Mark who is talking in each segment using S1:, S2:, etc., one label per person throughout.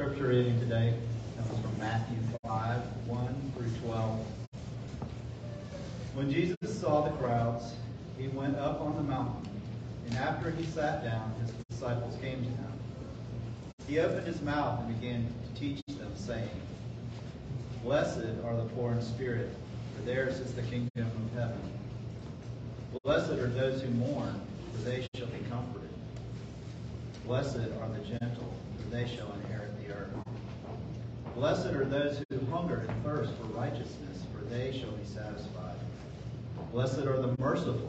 S1: scripture reading today comes from Matthew 5 1 through 12. When Jesus saw the crowds, he went up on the mountain, and after he sat down, his disciples came to him. He opened his mouth and began to teach them, saying, Blessed are the poor in spirit, for theirs is the kingdom of heaven. Blessed are those who mourn, for they. Blessed are the gentle, for they shall inherit the earth. Blessed are those who hunger and thirst for righteousness, for they shall be satisfied. Blessed are the merciful,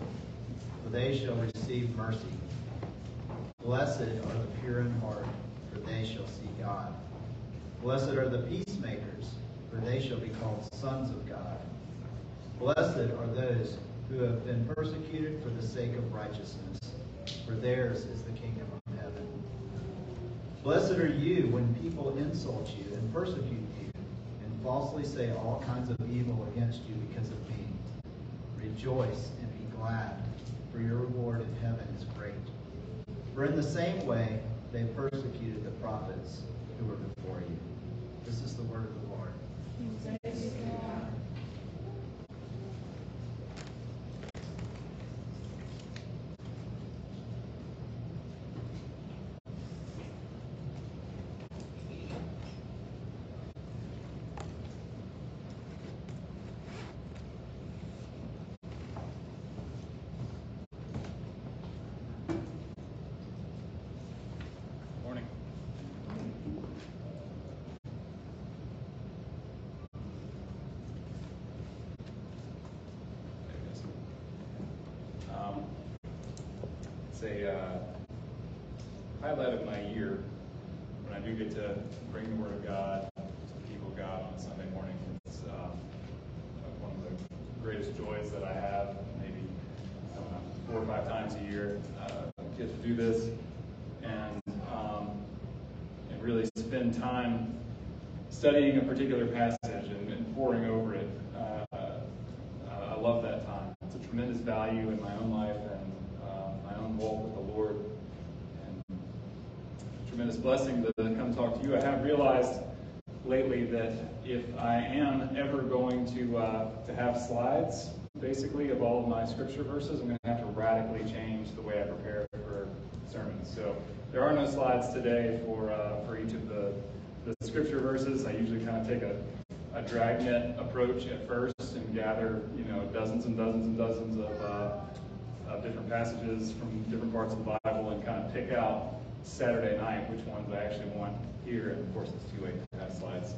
S1: for they shall receive mercy. Blessed are the pure in heart, for they shall see God. Blessed are the peacemakers, for they shall be called sons of God. Blessed are those who have been persecuted for the sake of righteousness, for theirs is the kingdom. Blessed are you when people insult you and persecute you, and falsely say all kinds of evil against you because of me. Rejoice and be glad, for your reward in heaven is great. For in the same way they persecuted the prophets who were before you. This is the word of the Lord.
S2: Morning. There it is. Um, It's a uh, highlight of my year when I do get to bring the Word of God to the people of God on a Sunday morning. It's um, one of the greatest joys that I have, maybe I four or five times a year. Uh, get to do this and um, and really spend time studying a particular passage and, and poring over it. Uh, uh, I love that time. It's a tremendous value in my own life and uh, my own walk with the Lord. And a tremendous blessing to come talk to you. I have realized lately that if I am ever going to uh, to have slides, basically of all of my scripture verses, I'm going to have to radically change the way I prepare for sermons. So there are no slides today for uh, for each of the the scripture verses. I usually kind of take a a dragnet approach at first and gather, you know, dozens and dozens and dozens of, uh, of different passages from different parts of the Bible and kind of pick out Saturday night which ones I actually want here. And of course, it's too late to have slides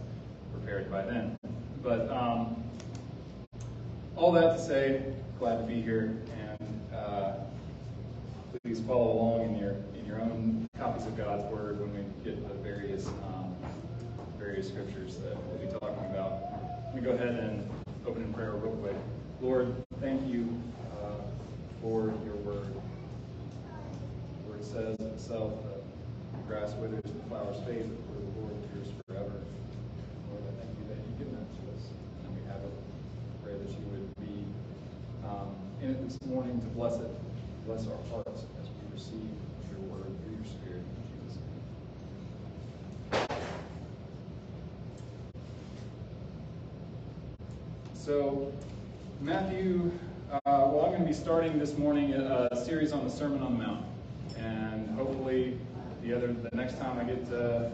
S2: prepared by then. But um, all that to say, glad to be here, and uh, please follow along in your in your own copies of God's Word when we get the various um, various scriptures that we'll be talking about. Let me go ahead and open in prayer real quick. Lord, thank you uh, for your Word. The Word says itself that grass withers and the flowers fade, but the word of the Lord endures forever. Lord, I thank you that you've given that to us, and we have it. Pray that you would be um, in it this morning to bless it, bless our hearts as we receive your word through your Spirit. In Jesus' name. So, Matthew, uh, well, I'm going to be starting this morning a, a series on the Sermon on the Mount, and hopefully, the other the next time I get to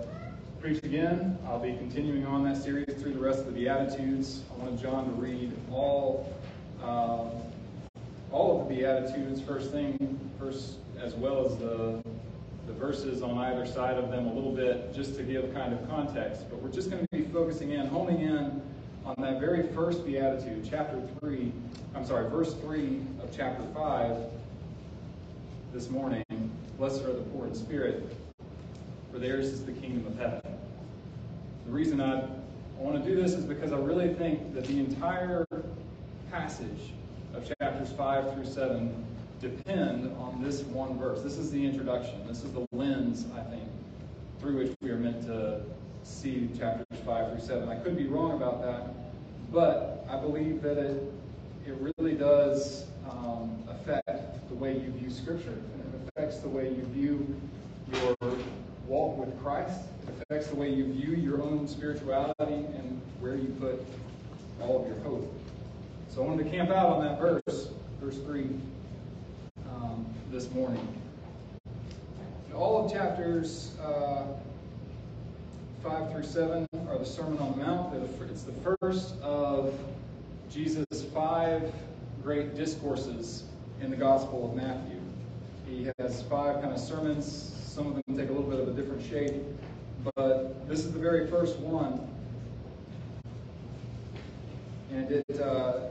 S2: preach again, I'll be continuing on that series through the rest of the Beatitudes. I wanted John to read all um, all of the Beatitudes, first thing, first as well as the the verses on either side of them a little bit, just to give kind of context. But we're just going to be focusing in, homing in on that very first Beatitude, chapter 3, I'm sorry, verse 3 of chapter 5 this morning. Blessed are the poor in spirit, for theirs is the kingdom of heaven. The reason I, want to do this is because I really think that the entire passage of chapters 5 through 7 depend on this one verse. This is the introduction. This is the lens, I think, through which we are meant to see chapters 5 through 7. I could be wrong about that, but I believe that it, it really does um, affect the way you view Scripture, and it affects the way you view Christ. It affects the way you view your own spirituality and where you put all of your hope. So I wanted to camp out on that verse, verse 3, um, this morning. All of chapters uh, 5 through 7 are the Sermon on the Mount. It's the first of Jesus' five great discourses in the Gospel of Matthew. He has five kind of sermons. Some of them take a little bit of a different shape, but this is the very first one. And it, uh,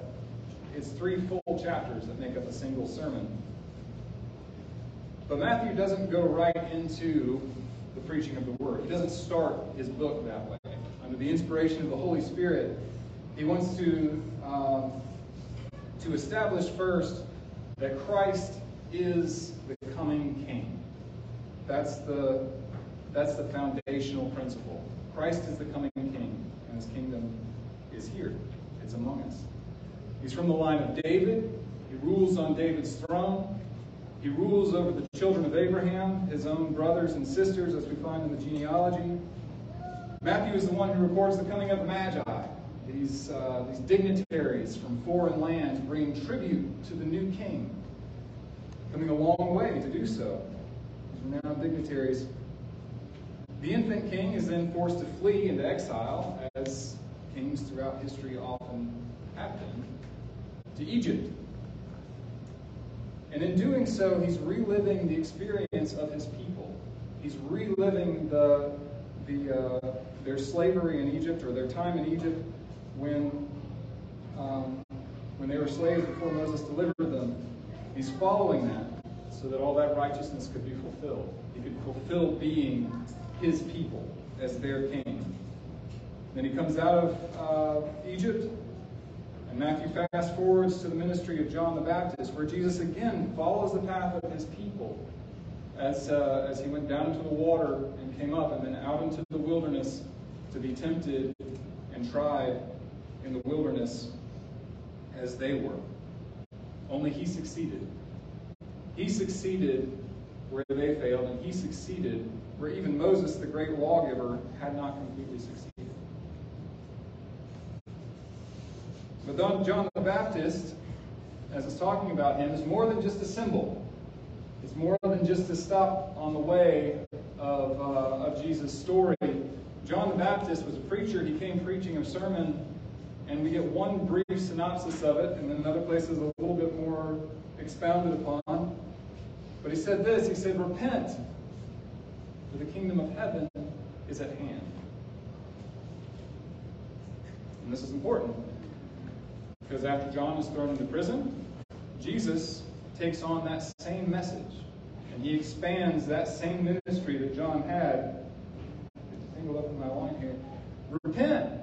S2: it's three full chapters that make up a single sermon. But Matthew doesn't go right into the preaching of the word. He doesn't start his book that way. Under the inspiration of the Holy Spirit, he wants to um, to establish first that Christ is the coming King. That's the that's the foundational principle. Christ is the coming King, and His kingdom is here. It's among us. He's from the line of David. He rules on David's throne. He rules over the children of Abraham, his own brothers and sisters, as we find in the genealogy. Matthew is the one who records the coming of the Magi, these, uh, these dignitaries from foreign lands bringing tribute to the new king, coming a long way to do so. Renowned dignitaries. The infant king is then forced to flee into exile, as kings throughout history often have been, to Egypt. And in doing so, he's reliving the experience of his people. He's reliving the, the, uh, their slavery in Egypt or their time in Egypt when, um, when they were slaves before Moses delivered them. He's following that so that all that righteousness could be fulfilled. He could fulfill being his people as their king. Then he comes out of uh, Egypt and Matthew fast forwards to the ministry of John the Baptist, where Jesus again follows the path of his people as, uh, as he went down into the water and came up, and then out into the wilderness to be tempted and tried in the wilderness as they were. Only he succeeded. He succeeded where they failed, and he succeeded where even Moses, the great lawgiver, had not completely succeeded. But John the Baptist, as it's talking about him, is more than just a symbol. It's more than just a stop on the way of, uh, of Jesus' story. John the Baptist was a preacher. He came preaching a sermon, and we get one brief synopsis of it, and then another place is a little bit more expounded upon. But he said this He said, Repent, for the kingdom of heaven is at hand. And this is important. Because after John is thrown into prison, Jesus takes on that same message. And he expands that same ministry that John had. Tangled up in my line here. Repent,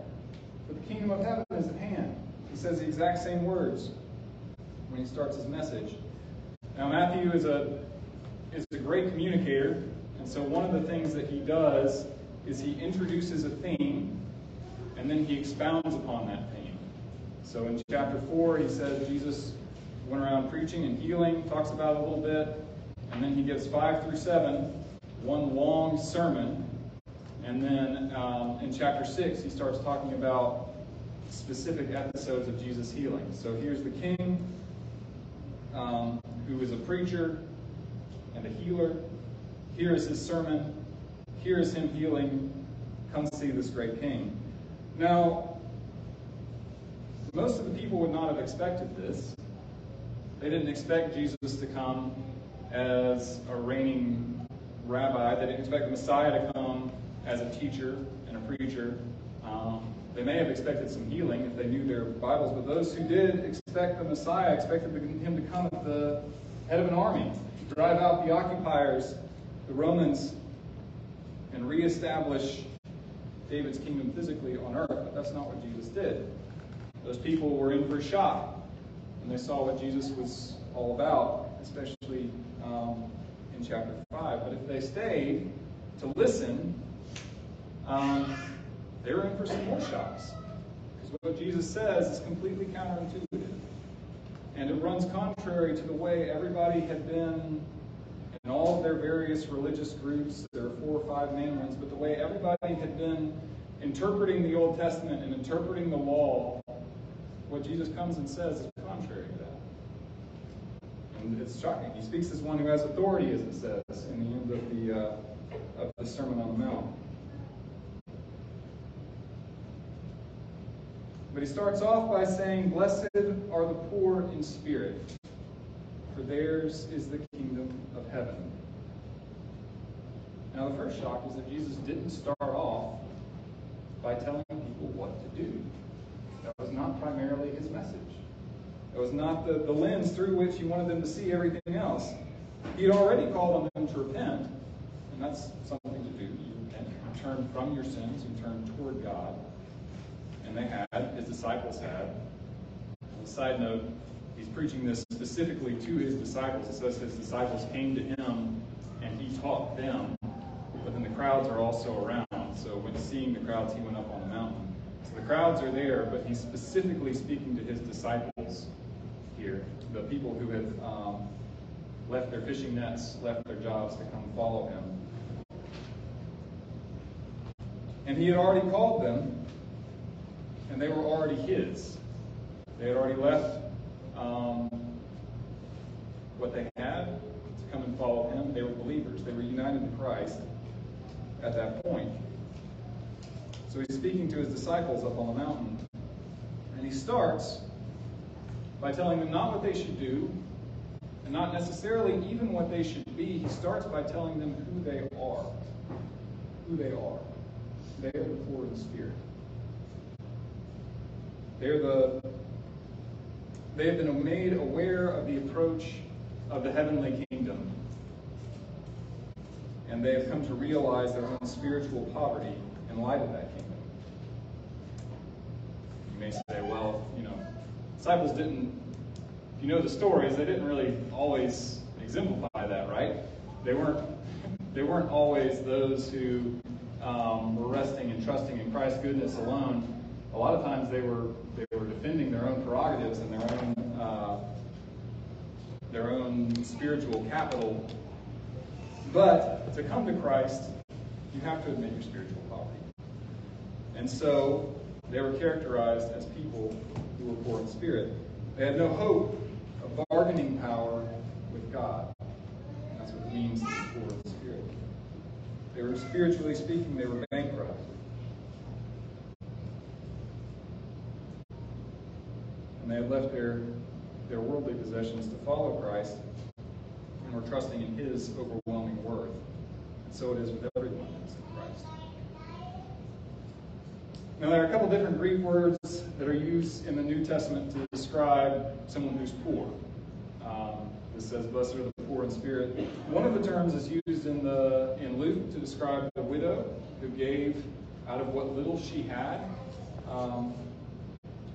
S2: for the kingdom of heaven is at hand. He says the exact same words when he starts his message. Now Matthew is a is a great communicator, and so one of the things that he does is he introduces a theme and then he expounds upon that theme. So in chapter 4, he says Jesus went around preaching and healing, talks about it a little bit, and then he gives 5 through 7, one long sermon. And then um, in chapter 6, he starts talking about specific episodes of Jesus' healing. So here's the king um, who is a preacher and a healer. Here is his sermon. Here is him healing. Come see this great king. Now, most of the people would not have expected this. They didn't expect Jesus to come as a reigning rabbi. They didn't expect the Messiah to come as a teacher and a preacher. Um, they may have expected some healing if they knew their Bibles, but those who did expect the Messiah expected him to come at the head of an army, drive out the occupiers, the Romans, and reestablish David's kingdom physically on earth. But that's not what Jesus did. Those people were in for a shock when they saw what Jesus was all about, especially um, in chapter 5. But if they stayed to listen, um, they were in for some more shocks. Because what Jesus says is completely counterintuitive. And it runs contrary to the way everybody had been in all of their various religious groups, there are four or five main ones, but the way everybody had been interpreting the Old Testament and interpreting the law, what Jesus comes and says is contrary to that. And it's shocking. He speaks as one who has authority, as it says in the end of the, uh, of the Sermon on the Mount. But he starts off by saying, Blessed are the poor in spirit, for theirs is the kingdom of heaven. Now, the first shock is that Jesus didn't start off by telling people what to do. That was not primarily his message. That was not the, the lens through which he wanted them to see everything else. He had already called on them to repent, and that's something to do. You repent, turn from your sins, you turn toward God. And they had, his disciples had. On side note, he's preaching this specifically to his disciples. It says his disciples came to him and he taught them, but then the crowds are also around. So when seeing the crowds, he went up on the mountain. So the crowds are there, but he's specifically speaking to his disciples here, the people who had um, left their fishing nets, left their jobs to come follow him. And he had already called them, and they were already his. They had already left um, what they had to come and follow him. They were believers. They were united in Christ at that point. So he's speaking to his disciples up on the mountain. And he starts by telling them not what they should do, and not necessarily even what they should be. He starts by telling them who they are. Who they are. They are the poor in spirit. They're the they have been made aware of the approach of the heavenly kingdom. And they have come to realize their own spiritual poverty in light of that kingdom. You may say, well, you know, disciples didn't, if you know the stories, they didn't really always exemplify that, right? They weren't, they weren't always those who um, were resting and trusting in Christ's goodness alone. A lot of times they were they were defending their own prerogatives and their own uh, their own spiritual capital. But to come to Christ, you have to admit your spiritual poverty. And so they were characterized as people who were poor in spirit. They had no hope of bargaining power with God. That's what it means to be poor in spirit. They were spiritually speaking, they were bankrupt. And they left their, their worldly possessions to follow Christ and were trusting in his overwhelming worth. And so it is with everyone who's in Christ. Now, there are a couple different Greek words that are used in the New Testament to describe someone who's poor. Um, this says, "Blessed are the poor in spirit." One of the terms is used in the in Luke to describe the widow who gave out of what little she had. Um,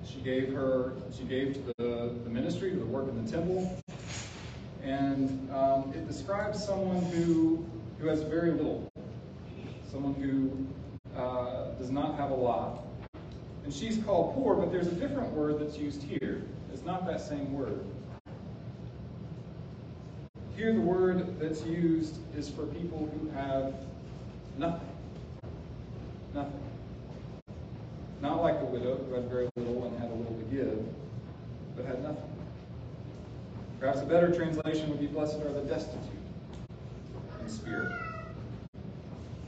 S2: she gave her she gave to the, the ministry to the work in the temple, and um, it describes someone who who has very little, someone who uh, does not have a lot. And she's called poor, but there's a different word that's used here. It's not that same word. Here, the word that's used is for people who have nothing. Nothing. Not like the widow who had very little and had a little to give, but had nothing. Perhaps a better translation would be Blessed are the destitute in spirit.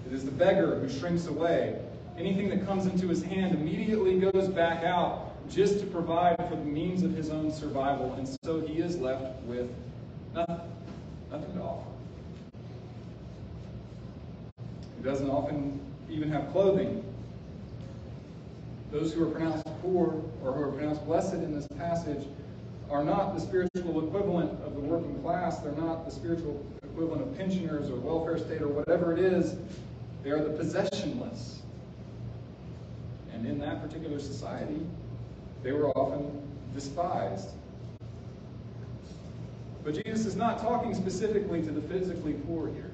S2: It is the beggar who shrinks away. Anything that comes into his hand immediately goes back out just to provide for the means of his own survival, and so he is left with nothing, nothing to offer. He doesn't often even have clothing. Those who are pronounced poor or who are pronounced blessed in this passage are not the spiritual equivalent of the working class. They're not the spiritual equivalent of pensioners or welfare state or whatever it is. They are the possessionless. And in that particular society, they were often despised. But Jesus is not talking specifically to the physically poor here.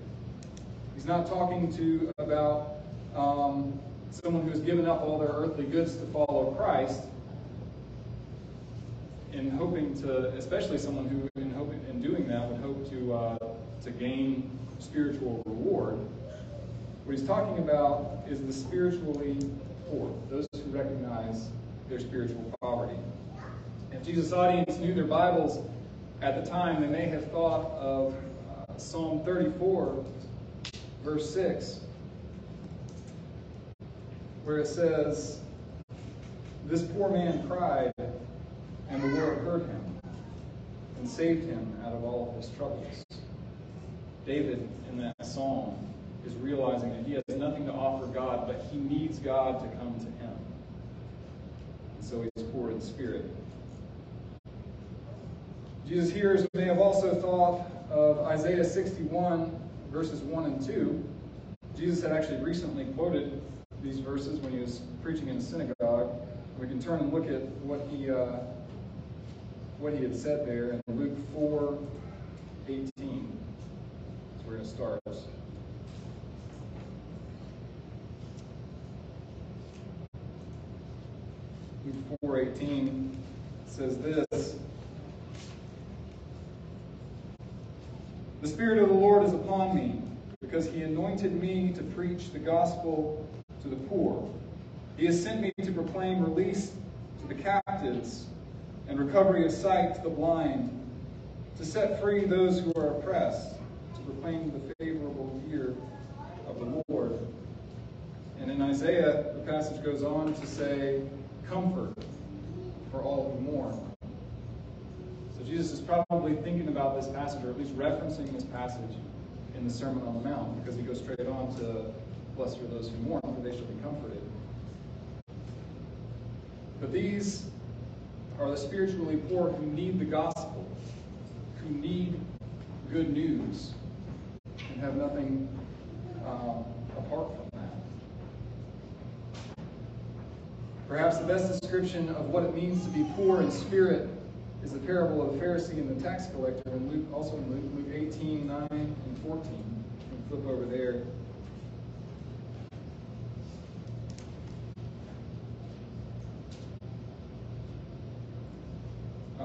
S2: He's not talking to about um, someone who's given up all their earthly goods to follow Christ. in hoping to, especially someone who, in hoping, in doing that, would hope to uh, to gain spiritual reward. What he's talking about is the spiritually poor, those who recognize their spiritual poverty. If Jesus' audience knew their Bibles at the time, they may have thought of uh, Psalm 34, verse 6, where it says, This poor man cried, and the Lord heard him and saved him out of all of his troubles. David, in that psalm, is realizing that he has nothing to offer God, but he needs God to come to him. And so he's poor in spirit. Jesus' hearers may have also thought of Isaiah 61, verses 1 and 2. Jesus had actually recently quoted these verses when he was preaching in a synagogue. We can turn and look at what he uh, what he had said there in Luke 4, 18. That's where it starts. Luke 4:18 says this. The Spirit of the Lord is upon me, because he anointed me to preach the gospel to the poor. He has sent me to proclaim release to the captives and recovery of sight to the blind, to set free those who are oppressed, to proclaim the favorable year of the Lord. And in Isaiah, the passage goes on to say, Comfort for all who mourn. So Jesus is probably thinking about this passage, or at least referencing this passage in the Sermon on the Mount, because he goes straight on to, Blessed are those who mourn, for they shall be comforted. But these are the spiritually poor who need the gospel, who need good news, and have nothing um, apart from that. Perhaps the best description of what it means to be poor in spirit is the parable of the Pharisee and the tax collector in Luke, also in Luke, Luke 18, 9, and 14. You can flip over there.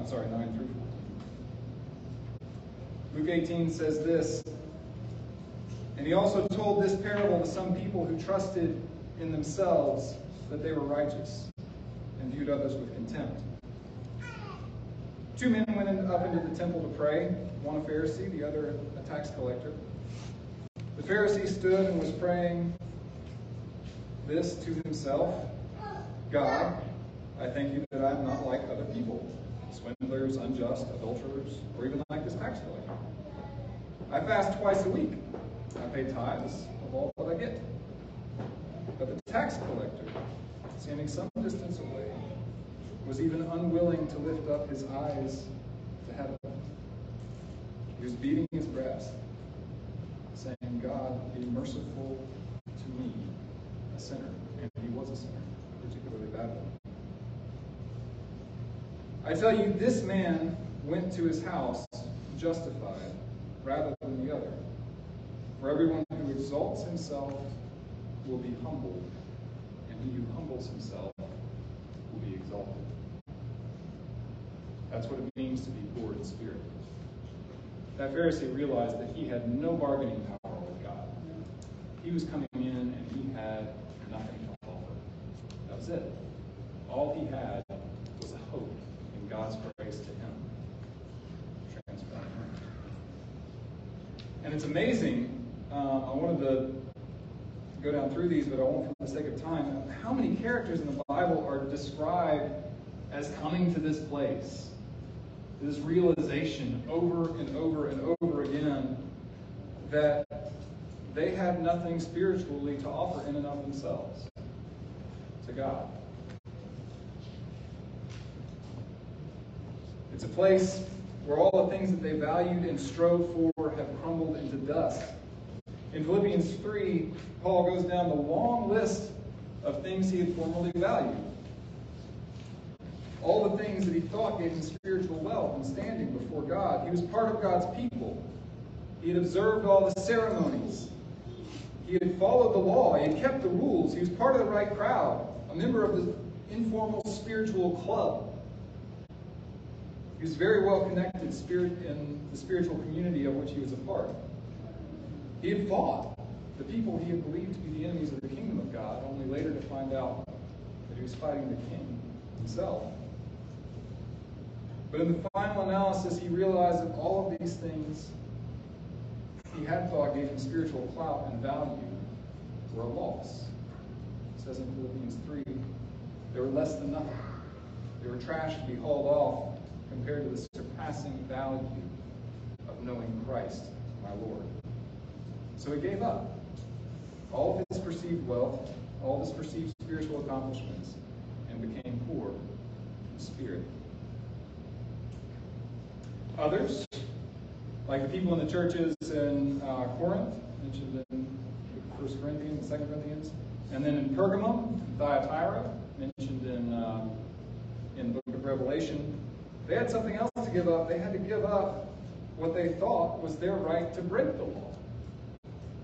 S2: I'm sorry, 9 through 14. Luke 18 says this And he also told this parable to some people who trusted in themselves that they were righteous and viewed others with contempt. Two men went in, up into the temple to pray, one a Pharisee, the other a tax collector. The Pharisee stood and was praying this to himself God, I thank you that I am not like other people, swindlers, unjust, adulterers, or even like this tax collector. I fast twice a week. I pay tithes of all that I get. But the tax collector, standing some distance away, was even unwilling to lift up his eyes to heaven. He was beating his breast, saying, God, be merciful to me, a sinner. And he was a sinner, a particularly bad one. I tell you, this man went to his house justified rather than the other. For everyone who exalts himself will be humbled, and he who humbles himself will be exalted. That's what it means to be poor in spirit. That Pharisee realized that he had no bargaining power with God. He was coming in and he had nothing to offer. That was it. All he had was a hope in God's grace to him. Transform him. And it's amazing. Um, I wanted to go down through these, but I won't for the sake of time. How many characters in the Bible are described as coming to this place? This realization over and over and over again that they had nothing spiritually to offer in and of themselves to God. It's a place where all the things that they valued and strove for have into dust. In Philippians 3, Paul goes down the long list of things he had formerly valued. All the things that he thought gave him spiritual wealth and standing before God. He was part of God's people. He had observed all the ceremonies. He had followed the law. He had kept the rules. He was part of the right crowd, a member of the informal spiritual club. He was very well connected in the spiritual community of which he was a part. He had fought the people he had believed to be the enemies of the kingdom of God, only later to find out that he was fighting the king himself. But in the final analysis, he realized that all of these things he had thought gave him spiritual clout and value were a loss. It says in Philippians 3 they were less than nothing. They were trash to be hauled off compared to the surpassing value of knowing Christ, my Lord. So he gave up all of his perceived wealth, all of his perceived spiritual accomplishments, and became poor in spirit. Others, like the people in the churches in uh, Corinth, mentioned in 1 Corinthians, 2 Corinthians, and then in Pergamum, Thyatira, mentioned in, uh, in the book of Revelation, they had something else to give up. They had to give up what they thought was their right to break the law.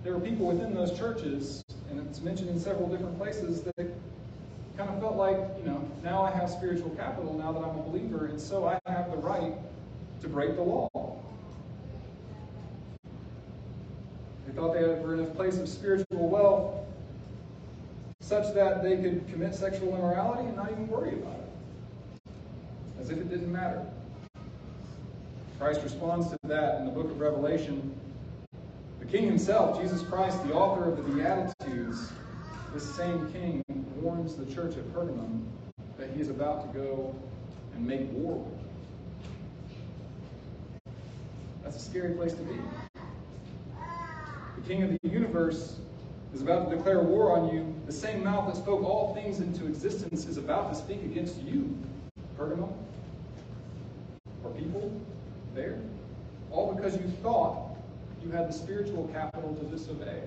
S2: There were people within those churches, and it's mentioned in several different places, that kind of felt like, you know, now I have spiritual capital now that I'm a believer, and so I have the right to break the law. They thought they were in a place of spiritual wealth such that they could commit sexual immorality and not even worry about it, as if it didn't matter. Christ responds to that in the book of Revelation. King himself, Jesus Christ, the author of the Beatitudes, this same King warns the church at Pergamum that he is about to go and make war with. That's a scary place to be. The King of the universe is about to declare war on you. The same mouth that spoke all things into existence is about to speak against you, Pergamum, or people there. All because you thought you had the spiritual capital to disobey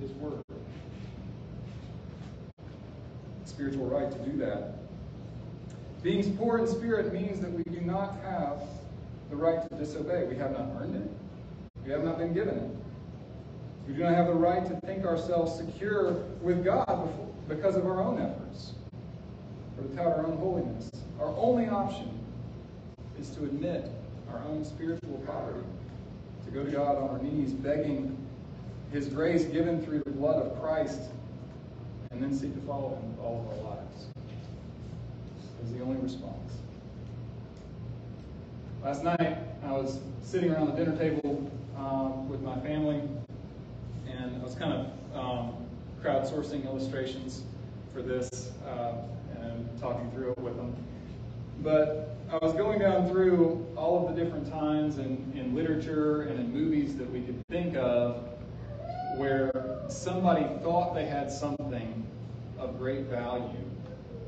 S2: his word. Spiritual right to do that. Being poor in spirit means that we do not have the right to disobey. We have not earned it. We have not been given it. We do not have the right to think ourselves secure with God because of our own efforts or to tout our own holiness. Our only option is to admit our own spiritual poverty, go to God on our knees begging His grace given through the blood of Christ, and then seek to follow Him with all of our lives. Is the only response. Last night, I was sitting around the dinner table um, with my family, and I was kind of um, crowdsourcing illustrations for this uh, and talking through it with them. But I was going down through all of the different times in, in literature and in movies that we could think of where somebody thought they had something of great value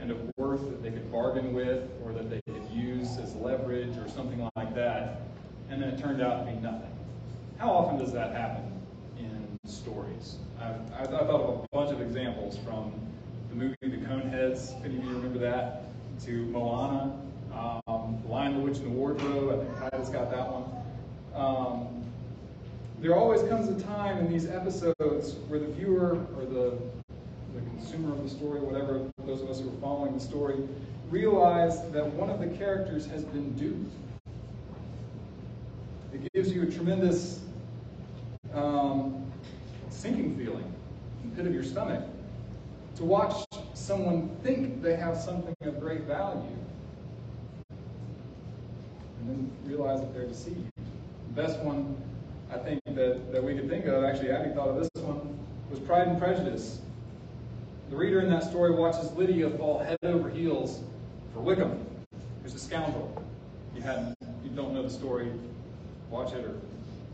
S2: and of worth that they could bargain with or that they could use as leverage or something like that, and then it turned out to be nothing. How often does that happen in stories? I've, I thought of a bunch of examples from the movie The Coneheads. If any of you remember that? To Moana, Witch, and the Wardrobe. I think Titus got that one. Um, there always comes a time in these episodes where the viewer or the the consumer of the story, whatever, those of us who are following the story, realize that one of the characters has been duped. It gives you a tremendous um, sinking feeling in the pit of your stomach to watch someone think they have something of great value and then realize that they're deceived. The best one I think that, that we could think of, actually, Abby thought of this one, was Pride and Prejudice. The reader in that story watches Lydia fall head over heels for Wickham, who's a scoundrel. You hadn't, you don't know the story, watch it or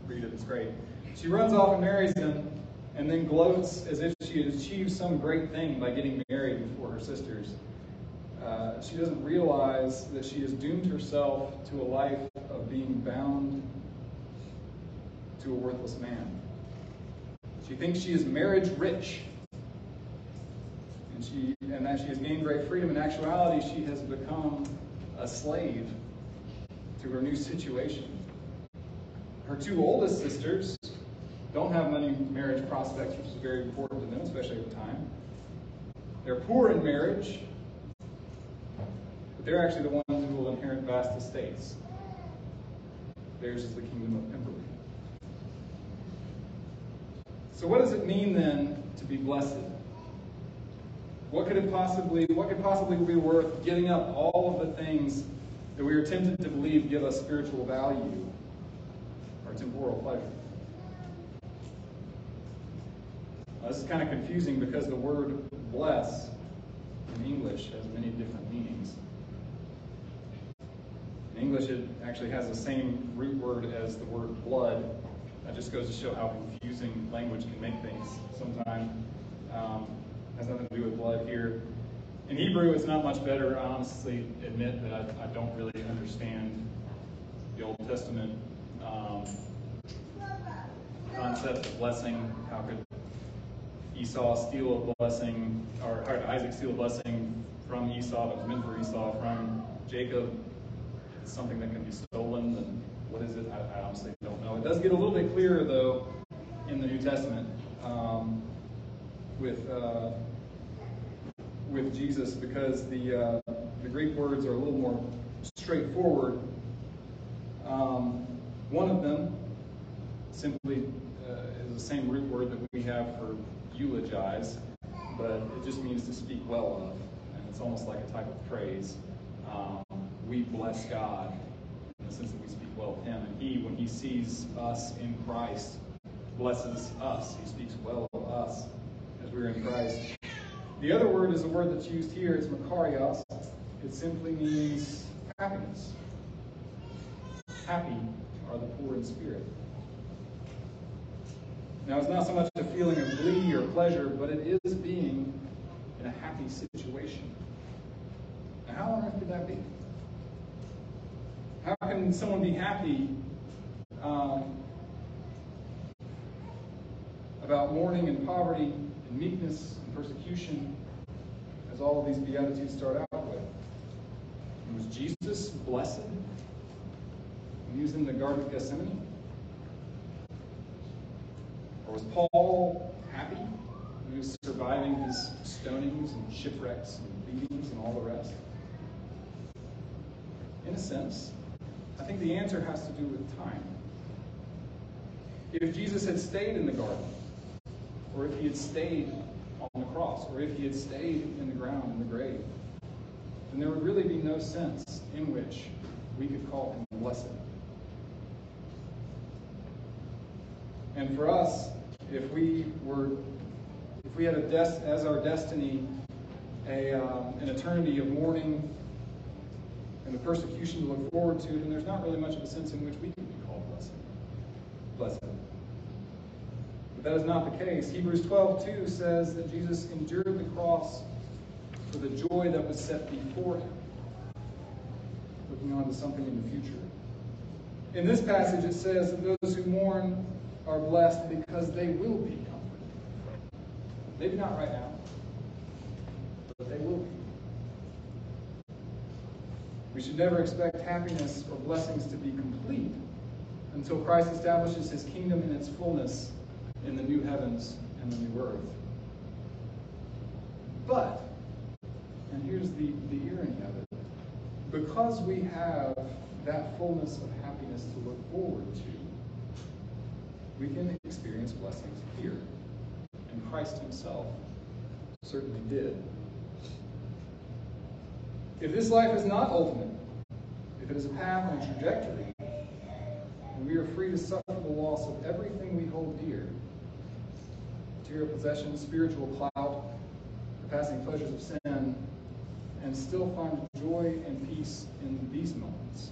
S2: read it. It's great. She runs off and marries him, and then gloats as if she had achieved some great thing by getting married before her sisters. Uh, she doesn't realize that she has doomed herself to a life of being bound to a worthless man. She thinks she is marriage rich and she and that she has gained great freedom. In actuality, she has become a slave to her new situation. Her two oldest sisters don't have many marriage prospects, which is very important to them, especially at the time. They're poor in marriage, but they're actually the ones who will inherit vast estates. Theirs is the kingdom of Pemberley. So what does it mean then to be blessed? What could it possibly what could possibly be worth giving up all of the things that we are tempted to believe give us spiritual value or temporal pleasure? Now, this is kind of confusing because the word bless in English has many different meanings. English, it actually has the same root word as the word blood. That just goes to show how confusing language can make things sometimes. Um, has nothing to do with blood here. In Hebrew, it's not much better. I honestly admit that I, I don't really understand the Old Testament um, concept of blessing. How could Esau steal a blessing, or how did Isaac steal a blessing from Esau that was meant for Esau from Jacob? It's something that can be stolen, and what is it? I, I honestly don't know. It does get a little bit clearer, though, in the New Testament um, with uh, with Jesus, because the uh, the Greek words are a little more straightforward. Um, one of them simply uh, is the same root word that we have for eulogize, but it just means to speak well of, and it's almost like a type of praise. Um, we bless God in the sense that we speak well of Him, and He, when He sees us in Christ, blesses us. He speaks well of us as we're in Christ. The other word is a word that's used here. It's makarios. It simply means happiness. Happy are the poor in spirit. Now, it's not so much a feeling of glee or pleasure, but it is being in a happy situation. Now, how on earth could that be? How can someone be happy um, about mourning and poverty and meekness and persecution, as all of these Beatitudes start out with? And was Jesus blessed when he was in the Garden of Gethsemane? Or was Paul happy when he was surviving his stonings and shipwrecks and beatings and all the rest? In a sense, I think the answer has to do with time. If Jesus had stayed in the garden, or if he had stayed on the cross, or if he had stayed in the ground, in the grave, then there would really be no sense in which we could call him blessed. And for us, if we were, if we had a des- as our destiny a, um, an eternity of mourning and the persecution to look forward to, then there's not really much of a sense in which we can be called blessed. Blessed. But that is not the case. Hebrews 12, 2 says that Jesus endured the cross for the joy that was set before him, looking on to something in the future. In this passage, it says that those who mourn are blessed because they will be comforted. Maybe not right now, but they will be. We should never expect happiness or blessings to be complete until Christ establishes his kingdom in its fullness in the new heavens and the new earth. But, and here's the, the irony of it, because we have that fullness of happiness to look forward to, we can experience blessings here. And Christ himself certainly did. If this life is not ultimate, if it is a path and a trajectory, and we are free to suffer the loss of everything we hold dear material possessions, spiritual clout, the passing pleasures of sin, and still find joy and peace in these moments.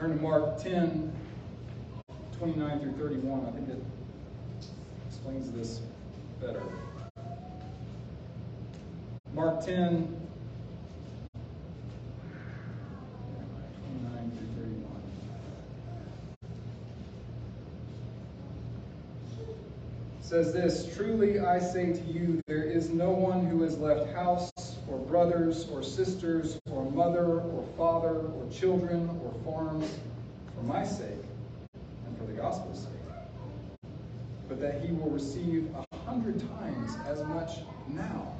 S2: Turn to Mark 10, 29 through 31. I think it explains this better. Mark 10, 29 31. says this Truly I say to you, there is no one who has left house, or brothers, or sisters, or mother, or father, or children, or farms, for my sake, and for the gospel's sake, but that he will receive a hundred times as much now,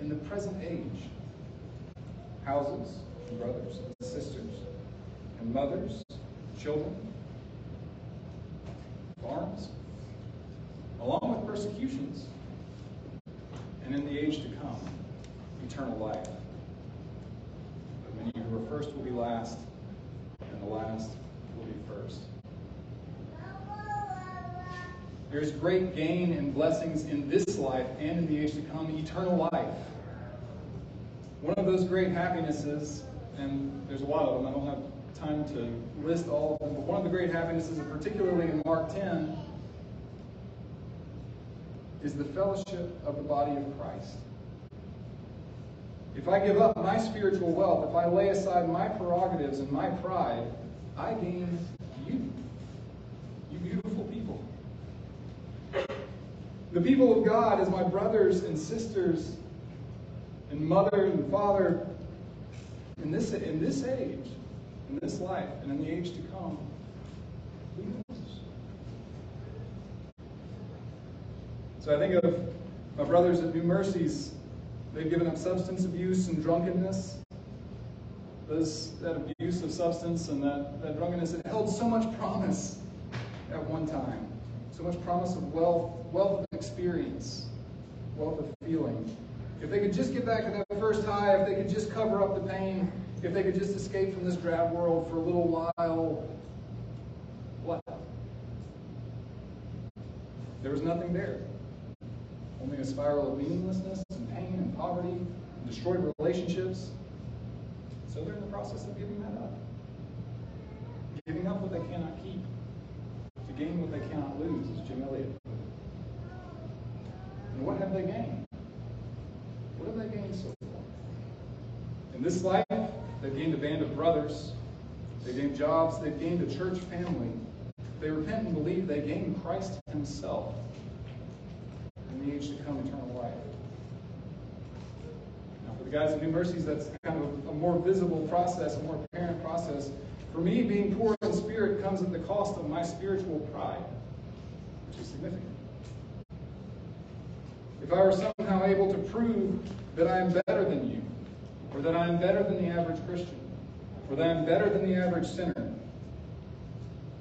S2: in the present age, houses, and brothers, and sisters, and and mothers, children, farms, along with persecutions, and in the age to come, eternal life. But many who are first will be last, and the last will be first. There is great gain and blessings in this life and in the age to come, eternal life. One of those great happinesses, and there's a lot of them, I don't have time to list all of them, but one of the great happinesses, particularly in Mark 10, is the fellowship of the body of Christ. If I give up my spiritual wealth, if I lay aside my prerogatives and my pride, I gain you. You beautiful people. The people of God as my brothers and sisters and mother and father in this, in this age, in this life, and in the age to come. Who knows? So I think of my brothers at New Mercies. They've given up substance abuse and drunkenness. That abuse of substance and that, that drunkenness, it held so much promise at one time. So much promise of wealth, wealth of experience, wealth of feeling. If they could just get back to that first high, if they could just cover up the pain, if they could just escape from this drab world for a little while, what? There was nothing there. Only a spiral of meaninglessness and pain and poverty and destroyed relationships. So they're in the process of giving that up. Giving up what they cannot keep gain what they cannot lose, as Jim Elliot. And what have they gained? What have they gained so far? In this life, they've gained a band of brothers, they've gained jobs, they've gained a church family. They repent and believe they gain Christ Himself. In the age to come, eternal life. Now, for the guys at New Mercies, that's kind of a more visible process, a more apparent process. For me, being poor in spirit comes at the cost of my spiritual pride, which is significant. If I were somehow able to prove that I am better than you, or that I am better than the average Christian, or that I am better than the average sinner,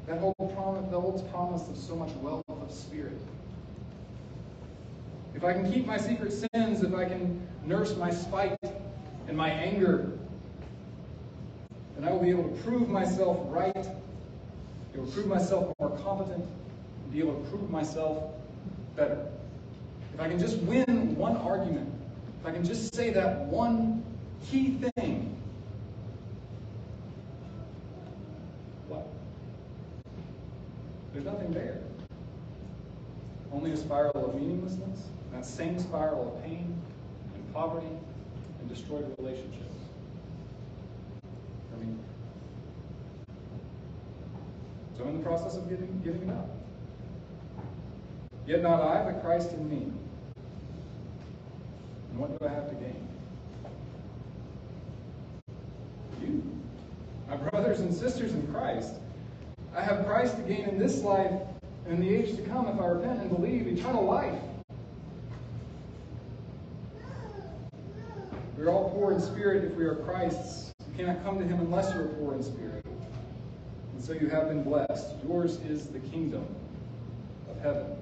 S2: that promise, holds promise of so much wealth of spirit. If I can keep my secret sins, if I can nurse my spite and my anger, then I will be able to prove myself right, be able to prove myself more competent, and be able to prove myself better. If I can just win one argument, if I can just say that one key thing, what? There's nothing there. Only a spiral of meaninglessness, that same spiral of pain and poverty and destroyed relationships. I mean, so I'm in the process of giving, giving it up. Yet not I, but Christ in me. And what do I have to gain? You, my brothers and sisters in Christ. I have Christ to gain in this life and in the age to come if I repent and believe eternal life. We're all poor in spirit if we are Christ's. Cannot come to him unless you are poor in spirit. And so you have been blessed. Yours is the kingdom of heaven.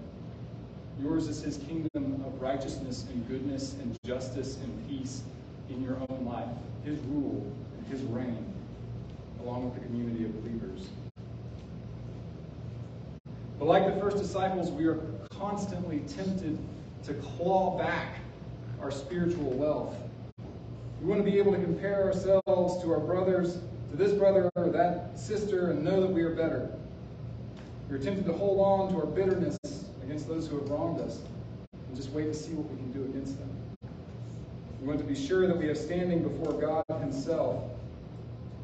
S2: Yours is his kingdom of righteousness and goodness and justice and peace in your own life. His rule and his reign, along with the community of believers. But like the first disciples, we are constantly tempted to claw back our spiritual wealth. We want to be able to compare ourselves to our brothers, to this brother or that sister, and know that we are better. We're tempted to hold on to our bitterness against those who have wronged us and just wait to see what we can do against them. We want to be sure that we have standing before God Himself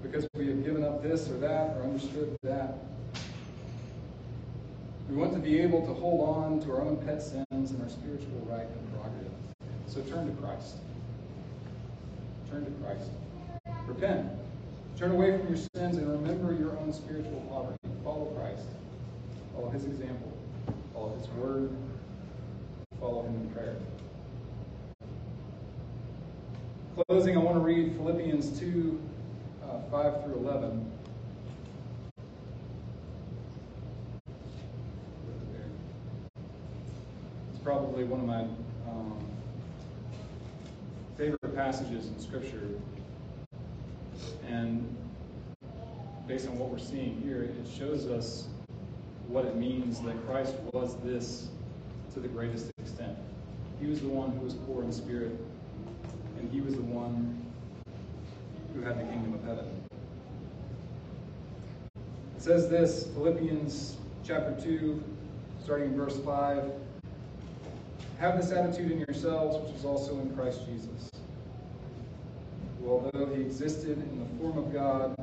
S2: because we have given up this or that or understood that. We want to be able to hold on to our own pet sins and our spiritual right and prerogative. So turn to Christ. Turn to Christ. Repent. Turn away from your sins and remember your own spiritual poverty. Follow Christ. Follow his example. Follow his word. Follow him in prayer. Closing, I want to read Philippians 2 uh, 5 through 11. It's probably one of my favorite passages in Scripture. And based on what we're seeing here, it shows us what it means that Christ was this to the greatest extent. He was the one who was poor in spirit, and he was the one who had the kingdom of heaven. It says this, Philippians chapter 2, starting in verse 5. Have this attitude in yourselves, which is also in Christ Jesus, who, although he existed in the form of God,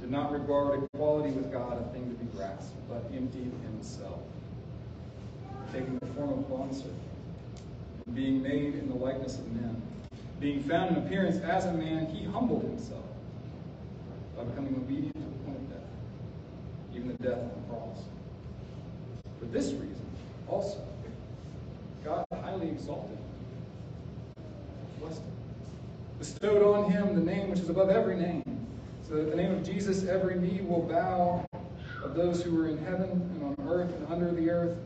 S2: did not regard equality with God a thing to be grasped, but emptied himself, taking the form of bondservant, and being made in the likeness of men. Being found in appearance as a man, he humbled himself by becoming obedient to the point of death, even the death on the cross. For this reason, also, highly exalted. Blessed bestowed on him the name which is above every name, so that at the name of Jesus every knee will bow of those who are in heaven and on earth and under the earth,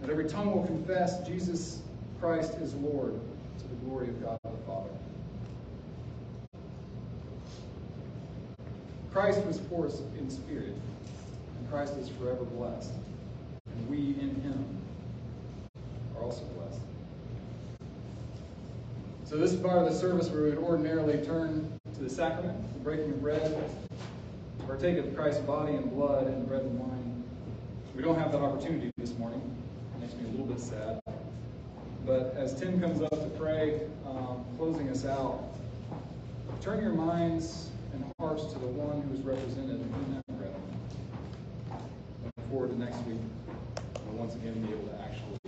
S2: that every tongue will confess Jesus Christ is Lord to the glory of God the Father. Christ was poor in spirit, and Christ is forever blessed, and we in him also blessed. So this is part of the service where we would ordinarily turn to the sacrament, the breaking of bread, partake of Christ's body and blood and bread and wine. We don't have that opportunity this morning. It makes me a little bit sad. But as Tim comes up to pray, um, closing us out, turn your minds and hearts to the one who is represented in that bread. Look forward to next week. We'll once again be able to actually